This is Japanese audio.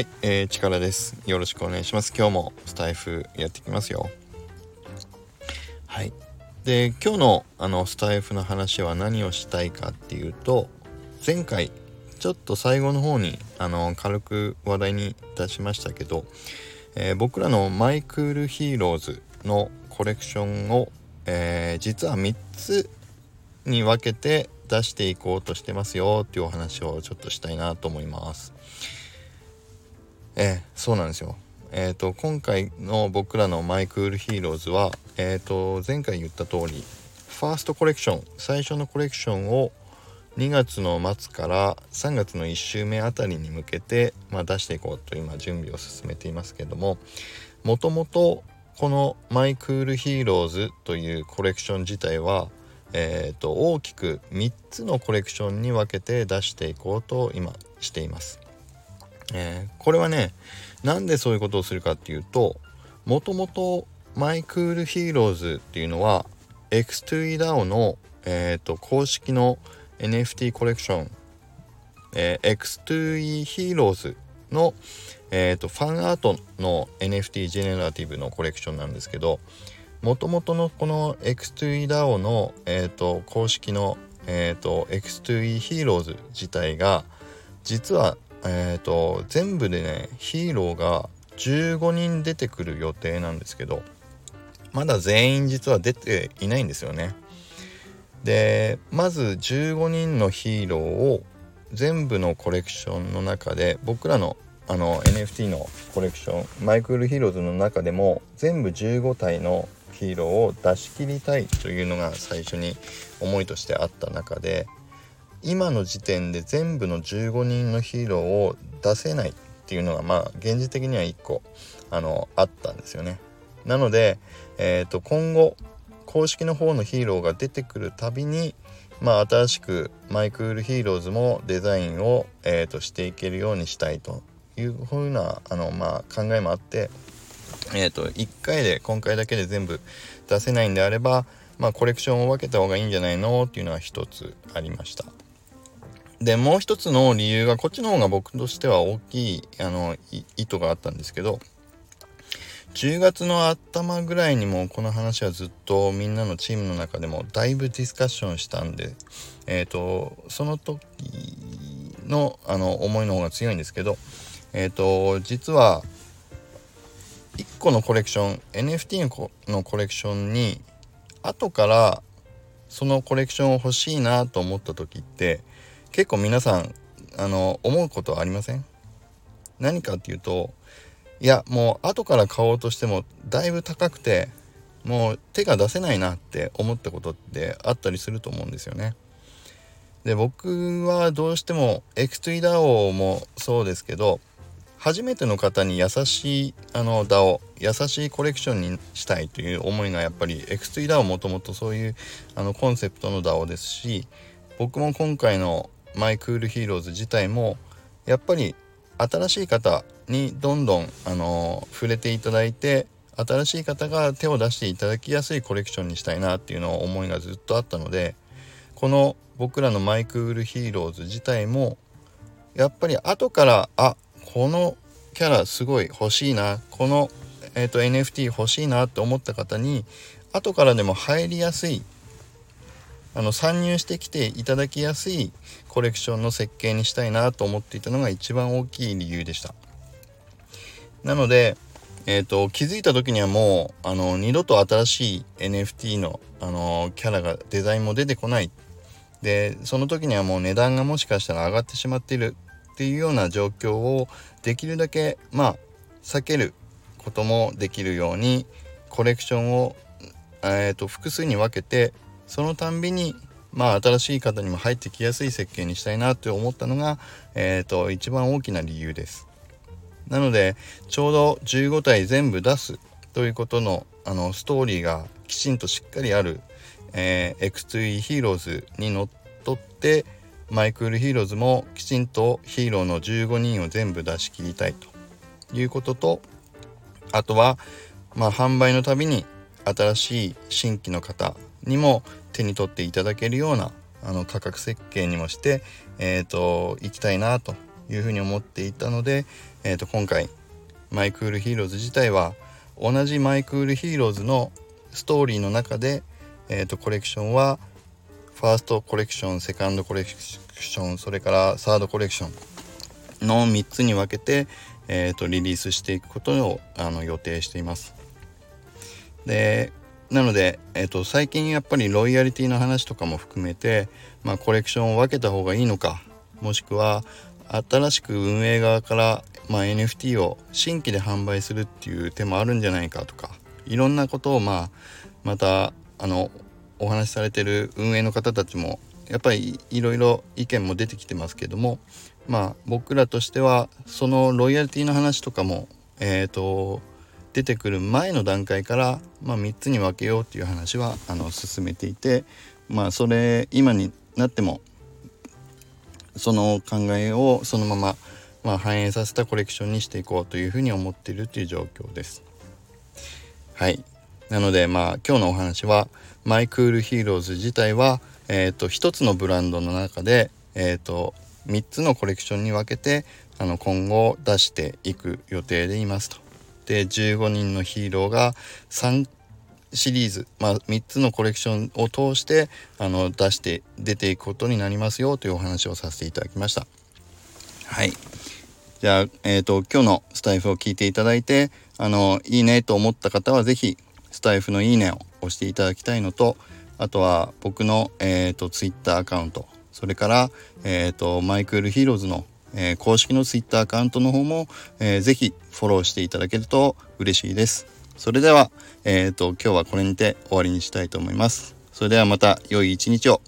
はい、えー、力です。よろしくお願いします。今日もスタエフやってきますよ。はい。で、今日のあのスタエフの話は何をしたいかっていうと、前回ちょっと最後の方にあの軽く話題に出しましたけど、えー、僕らの My Cool HEROES のコレクションを、えー、実は3つに分けて出していこうとしてますよっていうお話をちょっとしたいなと思います。えー、そうなんですよ。えーと、今回の僕らの My Cool HEROES は、えーと、前回言った通りファーストコレクション最初のコレクションを2月の末から3月の1週目あたりに向けて、まあ、出していこうと今準備を進めていますけどももともとこの My Cool HEROES というコレクション自体は、えーと大きく3つのコレクションに分けて出していこうと今しています。えー、これはねなんでそういうことをするかっていうともともと My Cool HEROES っていうのは X2EDAO の、えーと、公式の NFT コレクション、えー、X2E HEROES の、えーと、ファンアートの NFT ジェネラティブのコレクションなんですけどもともとのこの X2EDAO の、えーと、公式の、えー、と X2E ヒーローズ自体が実はえっ、ー、と全部でねヒーローが15人出てくる予定なんですけどまだ全員実は出ていないんですよね。でまず15人のヒーローを全部のコレクションの中で僕らのあの NFT のコレクション My Cool HEROES の中でも全部15体のヒーローを出し切りたいというのが最初に思いとしてあった中で今の時点で全部の15人のヒーローを出せないっていうのがまあ現実的には1個あのあったんですよね。なので、えー、と今後公式の方のヒーローが出てくるたびにまあ新しく My Cool HEROES もデザインを、えー、としていけるようにしたいというふうなあの、まあ、考えもあって、えー、と1回で今回だけで全部出せないんであれば、まあ、コレクションを分けた方がいいんじゃないのっていうのは一つありました。で、もう一つの理由が、こっちの方が僕としては大きい、あの、意図があったんですけど、10月の頭ぐらいにもこの話はずっとみんなのチームの中でもだいぶディスカッションしたんで、えっ、ー、と、その時のあの思いの方が強いんですけど、えっ、ー、と、実は、1個のコレクション、NFT のコレクションに、後からそのコレクションを欲しいなと思った時って、結構皆さんあの思うことはありません？何かっていうといやもう後から買おうとしてもだいぶ高くてもう手が出せないなって思ったことってあったりすると思うんですよね。で僕はどうしても X2DAO もそうですけど初めての方に優しいあの DAO 優しいコレクションにしたいという思いがやっぱり X2DAO もともとそういうあのコンセプトの DAO ですし僕も今回の My Cool HEROES 自体もやっぱり新しい方にどんどんあの触れていただいて新しい方が手を出していただきやすいコレクションにしたいなっていうのを思いがずっとあったのでこの僕らの My Cool HEROES 自体もやっぱり後からあこのキャラすごい欲しいなこの、えーと、NFT 欲しいなって思った方に後からでも入りやすいあの参入してきていただきやすいコレクションの設計にしたいなと思っていたのが一番大きい理由でした。なので、えーと、気づいた時にはもうあの二度と新しい NFT のあのキャラがデザインも出てこない。でその時にはもう値段がもしかしたら上がってしまっているっていうような状況をできるだけまあ避けることもできるようにコレクションを、えーと複数に分けてそのたんびにまあ新しい方にも入ってきやすい設計にしたいなって思ったのが、えーと、一番大きな理由です。なのでちょうど15体全部出すということのあのストーリーがきちんとしっかりある、えー、X2E ヒーローズにのっとって My Cool HEROES もきちんとヒーローの15人を全部出し切りたいということとあとはまあ販売のたびに新しい新規の方にも手に取っていただけるようなあの価格設計にもして、えーと、行きたいなというふうに思っていたので、えー、と今回 My Cool HEROES 自体は同じ My Cool HEROES のストーリーの中で、えー、とコレクションはファーストコレクションセカンドコレクションそれからサードコレクションの3つに分けて、えー、とリリースしていくことをあの予定しています。でなので、えー、と最近やっぱりロイヤリティの話とかも含めて、まあ、コレクションを分けた方がいいのかもしくは新しく運営側から、まあ、NFT を新規で販売するっていう手もあるんじゃないかとかいろんなことを、まあ、またあのお話しされてる運営の方たちもやっぱりいろいろ意見も出てきてますけどもまあ僕らとしてはそのロイヤリティの話とかもえっ、ー、と出てくる前の段階から、まあ、3つに分けようっていう話はあの進めていてまあそれ今になってもその考えをそのまま、まあ、反映させたコレクションにしていこうというふうに思っているという状況です。はいなのでまあ今日のお話は My Cool HEROES 自体は、えーと、1つのブランドの中で、えーと、と3つのコレクションに分けてあの今後出していく予定でいますと。で15人のヒーローが3シリーズ、まあ、3つのコレクションを通してあの出して出ていくことになりますよというお話をさせていただきました。はいじゃあ、えーと、今日のスタエフを聞いていただいてあのいいねと思った方は是非スタエフのいいねを押していただきたいのとあとは僕の、えーと、Twitter アカウントそれから、えーと、 My Cool HEROES の、えー、公式の Twitter アカウントの方も、えー、ぜひフォローしていただけると嬉しいです。それでは、えーと、今日はこれにて終わりにしたいと思います。それではまた良い一日を。